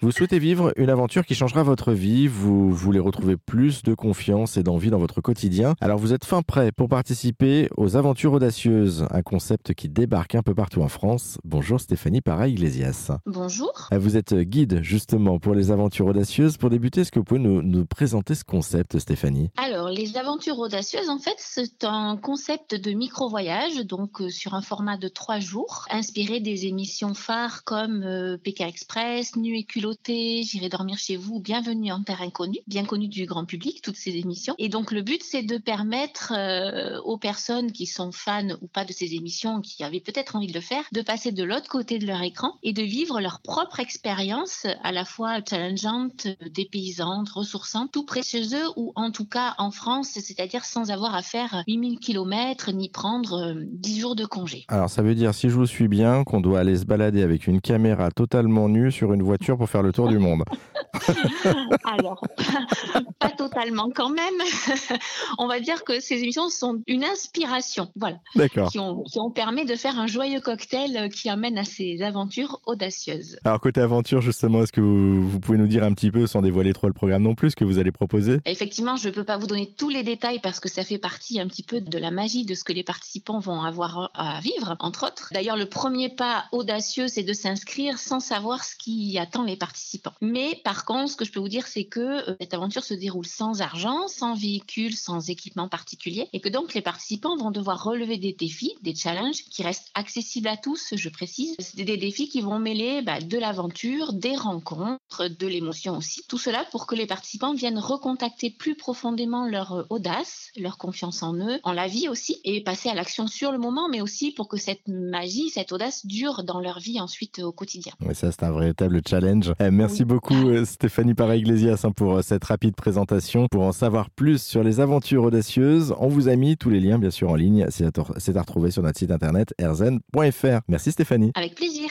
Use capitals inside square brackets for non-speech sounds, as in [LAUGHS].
Vous souhaitez vivre une aventure qui changera votre vie, vous voulez retrouver plus de confiance et d'envie dans votre quotidien. Alors vous êtes fin prêt pour participer aux Aventures Audacieuses, un concept qui débarque un peu partout en France. Bonjour Stéphanie Para-Iglesias. Bonjour. Vous êtes guide justement pour les Aventures Audacieuses. Pour débuter, est-ce que vous pouvez nous, nous présenter ce concept Stéphanie? Alors les Aventures Audacieuses, en fait, c'est un concept de micro-voyage, donc euh, sur un format de trois jours, inspiré des émissions phares comme euh, Pékin Express, Nu et J'irai dormir chez vous, Bienvenue en terre inconnue, bien connu du grand public, toutes ces émissions. Et donc le but, c'est de permettre euh, aux personnes qui sont fans ou pas de ces émissions, qui avaient peut-être envie de le faire, de passer de l'autre côté de leur écran et de vivre leur propre expérience, à la fois challengeante, dépaysante, ressourçante, tout près chez eux ou en tout cas en France, c'est-à-dire sans avoir à faire 8000 km ni prendre 10 jours de congé. Alors ça veut dire, si je vous suis bien, qu'on doit aller se balader avec une caméra totalement nue sur une voiture pour faire le tour du monde. [LAUGHS] Alors, pas, totalement quand même. [LAUGHS] On va dire que ces émissions sont une inspiration, voilà. D'accord. Qui ont, qui ont permis de faire un joyeux cocktail qui amène à ces aventures audacieuses. Alors côté aventure, justement, est-ce que vous, vous, pouvez nous dire un petit peu, sans dévoiler trop le programme non plus, ce que vous allez proposer? Effectivement, je ne peux pas vous donner tous les détails parce que ça fait partie un petit peu de la magie de ce que les participants vont avoir à vivre, entre autres. D'ailleurs, le premier pas audacieux, c'est de s'inscrire sans savoir ce qui attend les participants. Mais par contre, ce que je peux vous dire, c'est que euh, cette aventure se déroule sans argent, sans véhicule, sans équipement particulier, et que donc les participants vont devoir relever des défis, des challenges qui restent accessibles à tous, je précise. C'est des défis qui vont mêler bah, de l'aventure, des rencontres, de l'émotion aussi. Tout cela pour que les participants viennent recontacter plus profondément leur euh, audace, leur confiance en eux, en la vie aussi, et passer à l'action sur le moment, mais aussi pour que cette magie, cette audace dure dans leur vie ensuite au quotidien. Oui, ça c'est un véritable challenge. Eh, merci Oui. beaucoup euh, Stéphanie Para-Iglesias hein, pour euh, cette rapide présentation. Pour en savoir plus sur les aventures audacieuses, on vous a mis tous les liens bien sûr en ligne. C'est à retrouver sur notre site internet erzen.fr. Merci Stéphanie. Avec plaisir.